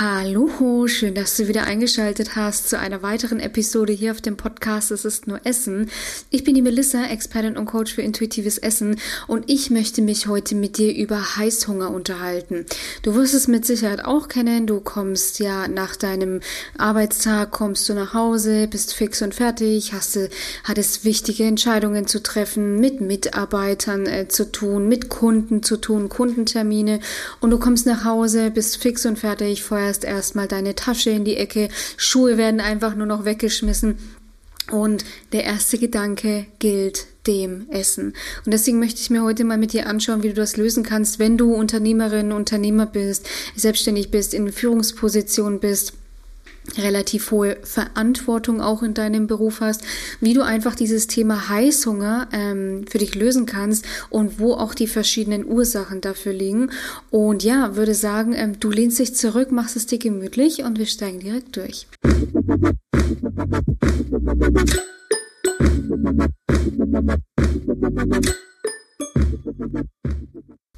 Hallo, schön, dass du wieder eingeschaltet hast zu einer weiteren Episode hier auf dem Podcast Es ist nur Essen. Ich bin die Melissa, Expertin und Coach für intuitives Essen und ich möchte mich heute mit dir über Heißhunger unterhalten. Du wirst es mit Sicherheit auch kennen. Du kommst ja nach deinem Arbeitstag, kommst du nach Hause, bist fix und fertig, hast du, hattest wichtige Entscheidungen zu treffen, mit Mitarbeitern äh, zu tun, mit Kunden zu tun, Kundentermine und du kommst nach Hause, bist fix und fertig, feuerst erstmal deine Tasche in die Ecke, Schuhe werden einfach nur noch weggeschmissen und der erste Gedanke gilt dem Essen. Und deswegen möchte ich mir heute mal mit dir anschauen, wie du das lösen kannst, wenn du Unternehmerin, Unternehmer bist, selbstständig bist, in Führungsposition bist relativ hohe Verantwortung auch in deinem Beruf hast, wie du einfach dieses Thema Heißhunger ähm, für dich lösen kannst und wo auch die verschiedenen Ursachen dafür liegen. Und ja, würde sagen, ähm, du lehnst dich zurück, machst es dir gemütlich und wir steigen direkt durch.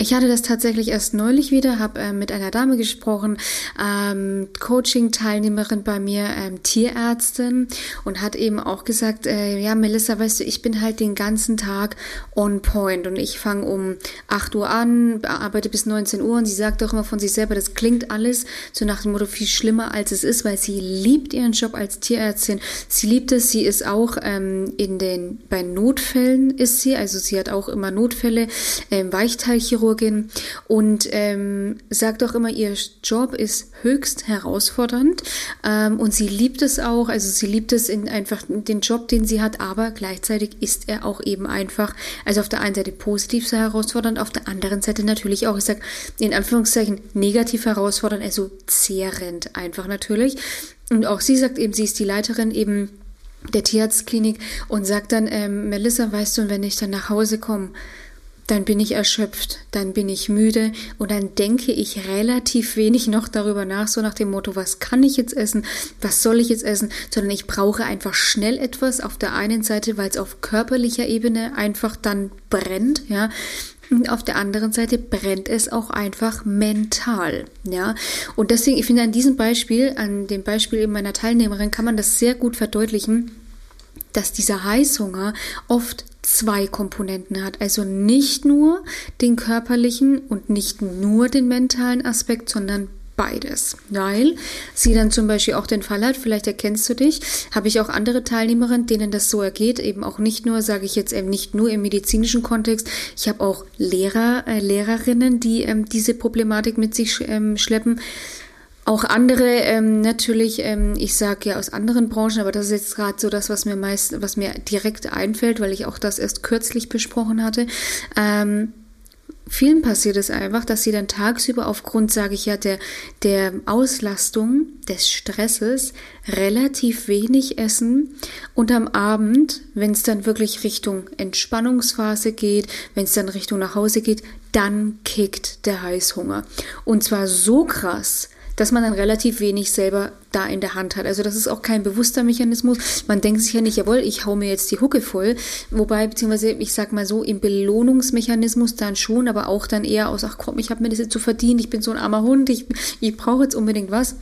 Ich hatte das tatsächlich erst neulich wieder, habe äh, mit einer Dame gesprochen, ähm, Coaching-Teilnehmerin bei mir, ähm, Tierärztin und hat eben auch gesagt, äh, ja Melissa, weißt du, ich bin halt den ganzen Tag on point und ich fange um 8 Uhr an, arbeite bis 19 Uhr und sie sagt auch immer von sich selber, das klingt alles so nach dem Motto viel schlimmer als es ist, weil sie liebt ihren Job als Tierärztin, sie liebt es, sie ist auch ähm, in den, bei Notfällen ist sie, also sie hat auch immer Notfälle, ähm, Weichteilchirurgie Chirurgin und ähm, sagt auch immer, ihr Job ist höchst herausfordernd. Ähm, und sie liebt es auch, also sie liebt es in einfach den Job, den sie hat, aber gleichzeitig ist er auch eben einfach, also auf der einen Seite positiv sehr herausfordernd, auf der anderen Seite natürlich auch, ich sag in Anführungszeichen negativ herausfordernd, also zehrend einfach natürlich. Und auch sie sagt eben, sie ist die Leiterin eben der Tierarztklinik und sagt dann, ähm, Melissa, weißt du, wenn ich dann nach Hause komme, dann bin ich erschöpft, dann bin ich müde und dann denke ich relativ wenig noch darüber nach, so nach dem Motto, was kann ich jetzt essen, was soll ich jetzt essen, sondern ich brauche einfach schnell etwas auf der einen Seite, weil es auf körperlicher Ebene einfach dann brennt, ja, und auf der anderen Seite brennt es auch einfach mental, ja. Und deswegen, ich finde an diesem Beispiel, an dem Beispiel meiner Teilnehmerin, kann man das sehr gut verdeutlichen, dass dieser Heißhunger oft zwei Komponenten hat. Also nicht nur den körperlichen und nicht nur den mentalen Aspekt, sondern beides. Weil sie dann zum Beispiel auch den Fall hat, vielleicht erkennst du dich, habe ich auch andere Teilnehmerinnen, denen das so ergeht, eben auch nicht nur, sage ich jetzt eben nicht nur im medizinischen Kontext, ich habe auch Lehrer, äh, Lehrerinnen, die ähm, diese Problematik mit sich ähm, schleppen. Auch andere ähm, natürlich, ähm, ich sage ja aus anderen Branchen, aber das ist jetzt gerade so das, was mir meist, was mir direkt einfällt, weil ich auch das erst kürzlich besprochen hatte. Ähm, vielen passiert es einfach, dass sie dann tagsüber aufgrund, sage ich ja, der, der Auslastung, des Stresses relativ wenig essen und am Abend, wenn es dann wirklich Richtung Entspannungsphase geht, wenn es dann Richtung nach Hause geht, dann kickt der Heißhunger. Und zwar so krass, dass man dann relativ wenig selber da in der Hand hat. Also das ist auch kein bewusster Mechanismus. Man denkt sich ja nicht, jawohl, ich hau mir jetzt die Hucke voll. Wobei, beziehungsweise, ich sag mal so, im Belohnungsmechanismus dann schon, aber auch dann eher aus, ach komm, ich habe mir das jetzt zu so verdient, ich bin so ein armer Hund, ich, ich brauche jetzt unbedingt was.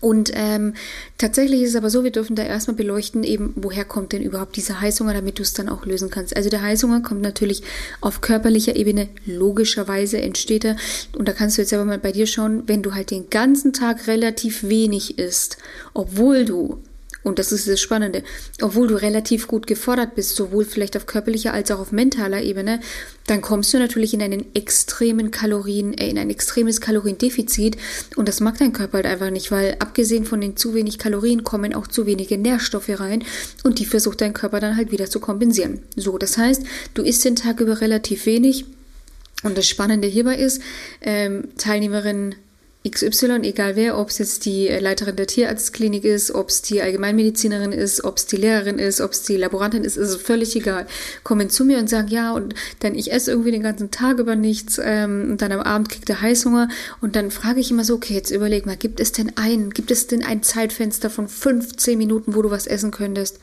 Und ähm, tatsächlich ist es aber so, wir dürfen da erstmal beleuchten, eben, woher kommt denn überhaupt dieser Heißhunger, damit du es dann auch lösen kannst. Also der Heißhunger kommt natürlich auf körperlicher Ebene, logischerweise entsteht er. Und da kannst du jetzt aber mal bei dir schauen, wenn du halt den ganzen Tag relativ wenig isst, obwohl du und das ist das Spannende. Obwohl du relativ gut gefordert bist, sowohl vielleicht auf körperlicher als auch auf mentaler Ebene, dann kommst du natürlich in einen extremen Kalorien, äh, in ein extremes Kaloriendefizit und das mag dein Körper halt einfach nicht, weil abgesehen von den zu wenig Kalorien kommen auch zu wenige Nährstoffe rein und die versucht dein Körper dann halt wieder zu kompensieren. So, das heißt, du isst den Tag über relativ wenig und das Spannende hierbei ist, ähm, Teilnehmerin XY, egal wer, ob es jetzt die Leiterin der Tierarztklinik ist, ob es die Allgemeinmedizinerin ist, ob es die Lehrerin ist, ob es die Laborantin ist, ist völlig egal. Kommen zu mir und sagen, ja, und dann ich esse irgendwie den ganzen Tag über nichts ähm, und dann am Abend kriegt er Heißhunger und dann frage ich immer so, okay, jetzt überleg mal, gibt es denn ein, gibt es denn ein Zeitfenster von 15 Minuten, wo du was essen könntest?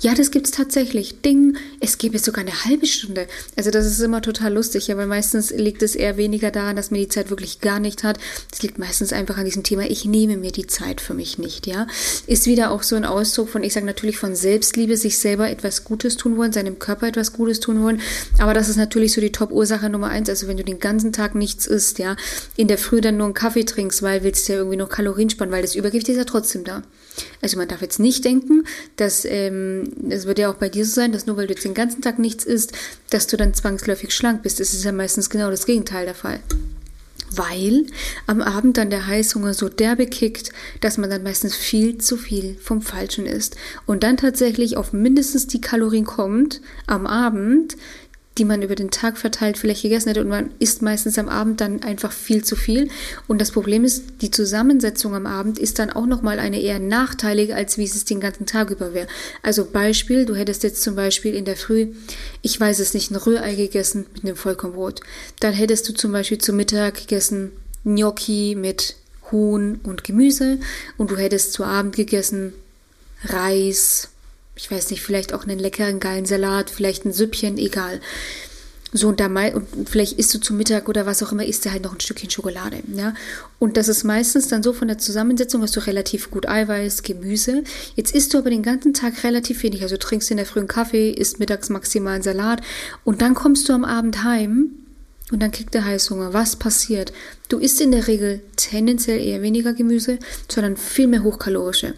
Ja, das gibt's tatsächlich. Ding, es gäbe sogar eine halbe Stunde. Also das ist immer total lustig, ja, weil meistens liegt es eher weniger daran, dass man die Zeit wirklich gar nicht hat. Es liegt meistens einfach an diesem Thema, ich nehme mir die Zeit für mich nicht, ja. Ist wieder auch so ein Ausdruck von, ich sage natürlich von Selbstliebe, sich selber etwas Gutes tun wollen, seinem Körper etwas Gutes tun wollen. Aber das ist natürlich so die Top-Ursache Nummer eins. Also wenn du den ganzen Tag nichts isst, ja, in der Früh dann nur einen Kaffee trinkst, weil willst du ja irgendwie noch Kalorien sparen, weil das Übergewicht ist ja trotzdem da. Also man darf jetzt nicht denken, dass, ähm, das wird ja auch bei dir so sein, dass nur weil du jetzt den ganzen Tag nichts isst, dass du dann zwangsläufig schlank bist. Das ist ja meistens genau das Gegenteil der Fall. Weil am Abend dann der Heißhunger so derbe kickt, dass man dann meistens viel zu viel vom Falschen isst. Und dann tatsächlich auf mindestens die Kalorien kommt am Abend, die man über den Tag verteilt vielleicht gegessen hätte und man isst meistens am Abend dann einfach viel zu viel. Und das Problem ist, die Zusammensetzung am Abend ist dann auch nochmal eine eher nachteilige, als wie es den ganzen Tag über wäre. Also Beispiel, du hättest jetzt zum Beispiel in der Früh, ich weiß es nicht, ein Rührei gegessen mit einem Vollkornbrot. Dann hättest du zum Beispiel zum Mittag gegessen Gnocchi mit Huhn und Gemüse und du hättest zu Abend gegessen Reis, ich weiß nicht, vielleicht auch einen leckeren, geilen Salat, vielleicht ein Süppchen, egal. So, und da mal, und vielleicht isst du zu Mittag oder was auch immer, isst du halt noch ein Stückchen Schokolade, ja. Und das ist meistens dann so von der Zusammensetzung, hast du relativ gut Eiweiß, Gemüse. Jetzt isst du aber den ganzen Tag relativ wenig, also trinkst in der frühen Kaffee, isst mittags maximal einen Salat und dann kommst du am Abend heim und dann kriegt der Heißhunger. Was passiert? Du isst in der Regel tendenziell eher weniger Gemüse, sondern viel mehr hochkalorische.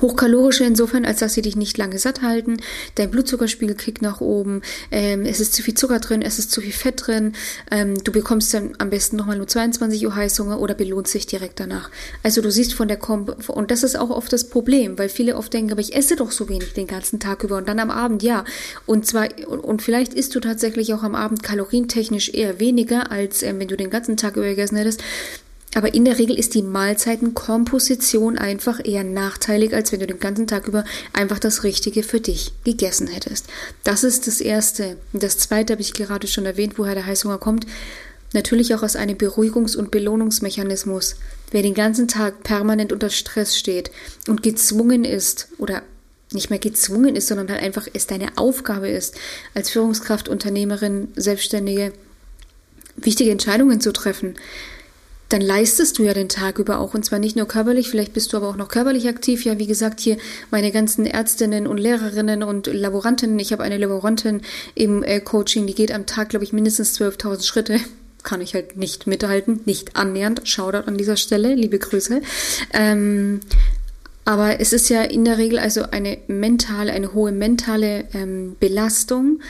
Hochkalorische insofern, als dass sie dich nicht lange satt halten. Dein Blutzuckerspiegel kickt nach oben. Ähm, es ist zu viel Zucker drin, es ist zu viel Fett drin. Ähm, du bekommst dann am besten nochmal nur 22 Uhr Heißhunger oder belohnt sich direkt danach. Also du siehst von der Kombo, und das ist auch oft das Problem, weil viele oft denken, aber ich esse doch so wenig den ganzen Tag über und dann am Abend ja. Und zwar, und vielleicht isst du tatsächlich auch am Abend kalorientechnisch eher weniger, als ähm, wenn du den ganzen Tag über gegessen hättest. Aber in der Regel ist die Mahlzeitenkomposition einfach eher nachteilig, als wenn du den ganzen Tag über einfach das Richtige für dich gegessen hättest. Das ist das Erste. Das Zweite habe ich gerade schon erwähnt, woher der Heißhunger kommt. Natürlich auch aus einem Beruhigungs- und Belohnungsmechanismus. Wer den ganzen Tag permanent unter Stress steht und gezwungen ist oder nicht mehr gezwungen ist, sondern halt einfach es deine Aufgabe ist, als Führungskraft, Unternehmerin, Selbstständige, wichtige Entscheidungen zu treffen, dann leistest du ja den Tag über auch und zwar nicht nur körperlich, vielleicht bist du aber auch noch körperlich aktiv. Ja, wie gesagt, hier meine ganzen Ärztinnen und Lehrerinnen und Laborantinnen. Ich habe eine Laborantin im äh, Coaching, die geht am Tag, glaube ich, mindestens 12.000 Schritte. Kann ich halt nicht mithalten, nicht annähernd. Shoutout an dieser Stelle, liebe Grüße. Ähm, aber es ist ja in der Regel also eine mentale, eine hohe mentale ähm, Belastung.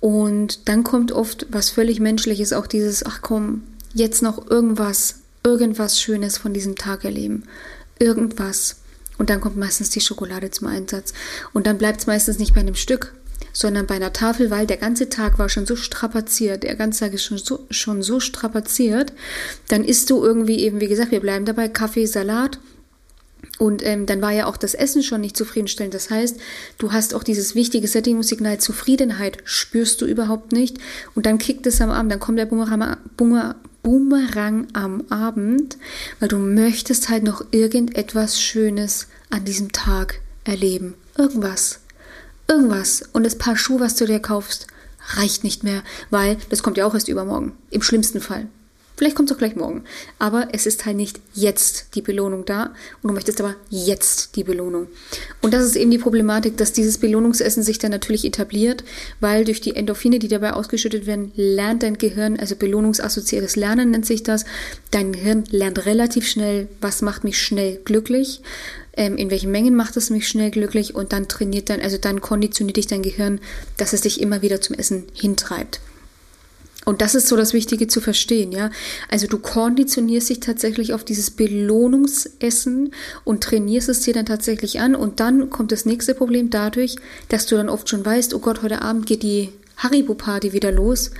Und dann kommt oft was völlig Menschliches, auch dieses, ach komm, jetzt noch irgendwas irgendwas Schönes von diesem Tag erleben. Irgendwas. Und dann kommt meistens die Schokolade zum Einsatz. Und dann bleibt es meistens nicht bei einem Stück, sondern bei einer Tafel, weil der ganze Tag war schon so strapaziert, der ganze Tag ist schon so, schon so strapaziert. Dann isst du irgendwie eben, wie gesagt, wir bleiben dabei, Kaffee, Salat. Und ähm, dann war ja auch das Essen schon nicht zufriedenstellend. Das heißt, du hast auch dieses wichtige Sättigungssignal Zufriedenheit spürst du überhaupt nicht. Und dann kickt es am Abend, dann kommt der Bumerang, Bumer, Boomerang am Abend, weil du möchtest halt noch irgendetwas Schönes an diesem Tag erleben. Irgendwas. Irgendwas. Und das Paar Schuhe, was du dir kaufst, reicht nicht mehr, weil das kommt ja auch erst übermorgen. Im schlimmsten Fall. Vielleicht kommt es auch gleich morgen. Aber es ist halt nicht jetzt die Belohnung da und du möchtest aber jetzt die Belohnung. Und das ist eben die Problematik, dass dieses Belohnungsessen sich dann natürlich etabliert, weil durch die Endorphine, die dabei ausgeschüttet werden, lernt dein Gehirn, also belohnungsassoziiertes Lernen nennt sich das. Dein Gehirn lernt relativ schnell, was macht mich schnell glücklich ähm, in welchen Mengen macht es mich schnell glücklich und dann trainiert dann, also dann konditioniert dich dein Gehirn, dass es dich immer wieder zum Essen hintreibt. Und das ist so das Wichtige zu verstehen, ja. Also du konditionierst dich tatsächlich auf dieses Belohnungsessen und trainierst es dir dann tatsächlich an. Und dann kommt das nächste Problem dadurch, dass du dann oft schon weißt, oh Gott, heute Abend geht die Haribo-Party wieder los.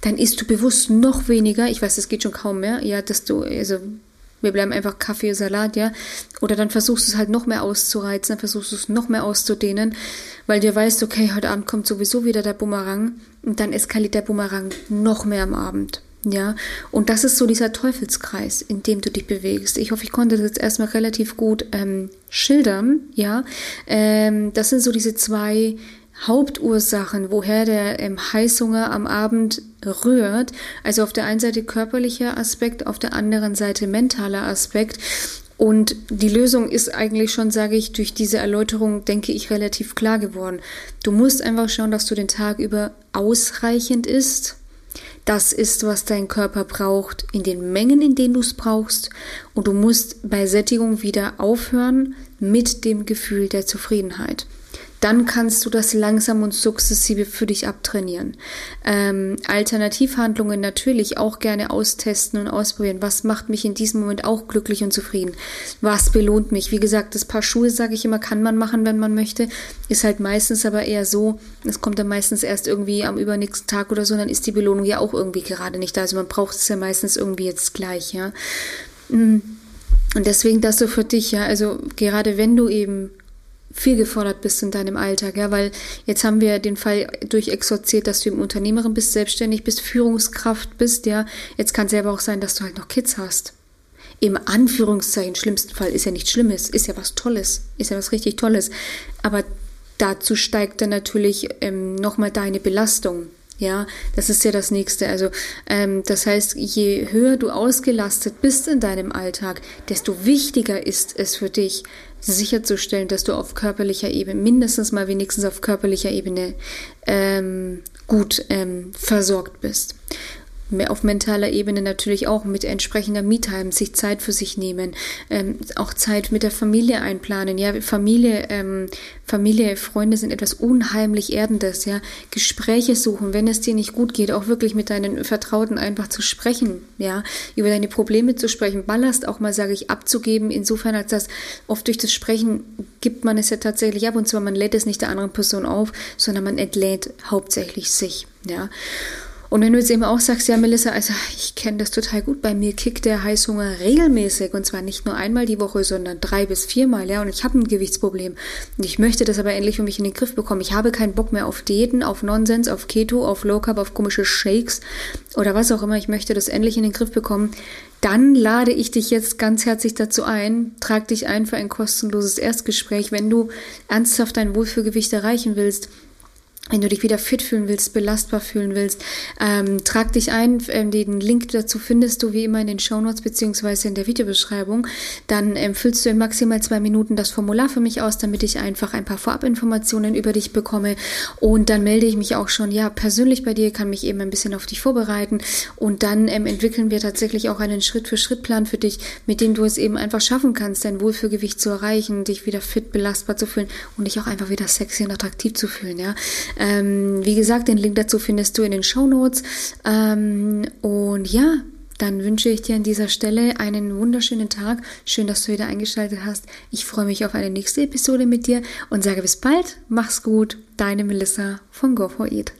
Dann isst du bewusst noch weniger. Ich weiß, das geht schon kaum mehr. Ja, dass du, also wir bleiben einfach Kaffee, Salat, ja. Oder dann versuchst du es halt noch mehr auszureizen, dann versuchst du es noch mehr auszudehnen, weil du weißt, okay, heute Abend kommt sowieso wieder der Bumerang und dann eskaliert der Bumerang noch mehr am Abend. Ja, und das ist so dieser Teufelskreis, in dem du dich bewegst. Ich hoffe, ich konnte das jetzt erstmal relativ gut ähm, schildern. Ja, ähm, das sind so diese zwei Hauptursachen, woher der ähm, Heißhunger am Abend rührt. Also auf der einen Seite körperlicher Aspekt, auf der anderen Seite mentaler Aspekt. Und die Lösung ist eigentlich schon, sage ich, durch diese Erläuterung, denke ich, relativ klar geworden. Du musst einfach schauen, dass du den Tag über ausreichend isst das ist, was dein Körper braucht, in den Mengen, in denen du es brauchst. Und du musst bei Sättigung wieder aufhören mit dem Gefühl der Zufriedenheit dann kannst du das langsam und sukzessive für dich abtrainieren. Ähm, Alternativhandlungen natürlich auch gerne austesten und ausprobieren. Was macht mich in diesem Moment auch glücklich und zufrieden? Was belohnt mich? Wie gesagt, das Paar Schuhe, sage ich immer, kann man machen, wenn man möchte. Ist halt meistens aber eher so, es kommt dann meistens erst irgendwie am übernächsten Tag oder so, dann ist die Belohnung ja auch irgendwie gerade nicht da. Also man braucht es ja meistens irgendwie jetzt gleich, ja. Mm. Und deswegen das so für dich, ja. Also gerade wenn du eben viel gefordert bist in deinem Alltag, ja, weil jetzt haben wir den Fall durchexorziert, dass du im Unternehmerin bist, selbstständig bist, Führungskraft bist, ja. Jetzt kann es aber auch sein, dass du halt noch Kids hast. Im Anführungszeichen, schlimmsten Fall ist ja nichts Schlimmes, ist ja was Tolles, ist ja was richtig Tolles. Aber dazu steigt dann natürlich ähm, nochmal deine Belastung. Ja, das ist ja das Nächste. Also ähm, das heißt, je höher du ausgelastet bist in deinem Alltag, desto wichtiger ist es für dich, sicherzustellen, dass du auf körperlicher Ebene, mindestens mal wenigstens auf körperlicher Ebene ähm, gut ähm, versorgt bist auf mentaler Ebene natürlich auch mit entsprechender Me-Time, sich Zeit für sich nehmen, ähm, auch Zeit mit der Familie einplanen. Ja, Familie, ähm, Familie, Freunde sind etwas unheimlich Erdendes. Ja, Gespräche suchen, wenn es dir nicht gut geht, auch wirklich mit deinen Vertrauten einfach zu sprechen. Ja, über deine Probleme zu sprechen, Ballast auch mal, sage ich, abzugeben. Insofern als das oft durch das Sprechen gibt man es ja tatsächlich ab und zwar man lädt es nicht der anderen Person auf, sondern man entlädt hauptsächlich sich. Ja. Und wenn du jetzt eben auch sagst, ja, Melissa, also ich kenne das total gut, bei mir kickt der Heißhunger regelmäßig und zwar nicht nur einmal die Woche, sondern drei bis viermal, ja, und ich habe ein Gewichtsproblem. Und ich möchte das aber endlich für mich in den Griff bekommen. Ich habe keinen Bock mehr auf Diäten, auf Nonsens, auf Keto, auf Low Carb, auf komische Shakes oder was auch immer. Ich möchte das endlich in den Griff bekommen. Dann lade ich dich jetzt ganz herzlich dazu ein, trag dich ein für ein kostenloses Erstgespräch, wenn du ernsthaft dein Wohlfühlgewicht erreichen willst wenn du dich wieder fit fühlen willst, belastbar fühlen willst, ähm, trag dich ein. Ähm, den Link dazu findest du wie immer in den Shownotes beziehungsweise in der Videobeschreibung. Dann ähm, füllst du in maximal zwei Minuten das Formular für mich aus, damit ich einfach ein paar Vorabinformationen über dich bekomme. Und dann melde ich mich auch schon, ja, persönlich bei dir, kann mich eben ein bisschen auf dich vorbereiten. Und dann ähm, entwickeln wir tatsächlich auch einen Schritt-für-Schritt-Plan für dich, mit dem du es eben einfach schaffen kannst, dein Wohlfühlgewicht zu erreichen, dich wieder fit, belastbar zu fühlen und dich auch einfach wieder sexy und attraktiv zu fühlen, ja. Ähm, wie gesagt, den Link dazu findest du in den Show Notes. Ähm, und ja, dann wünsche ich dir an dieser Stelle einen wunderschönen Tag. Schön, dass du wieder eingeschaltet hast. Ich freue mich auf eine nächste Episode mit dir und sage bis bald. Mach's gut. Deine Melissa von Go for Eat.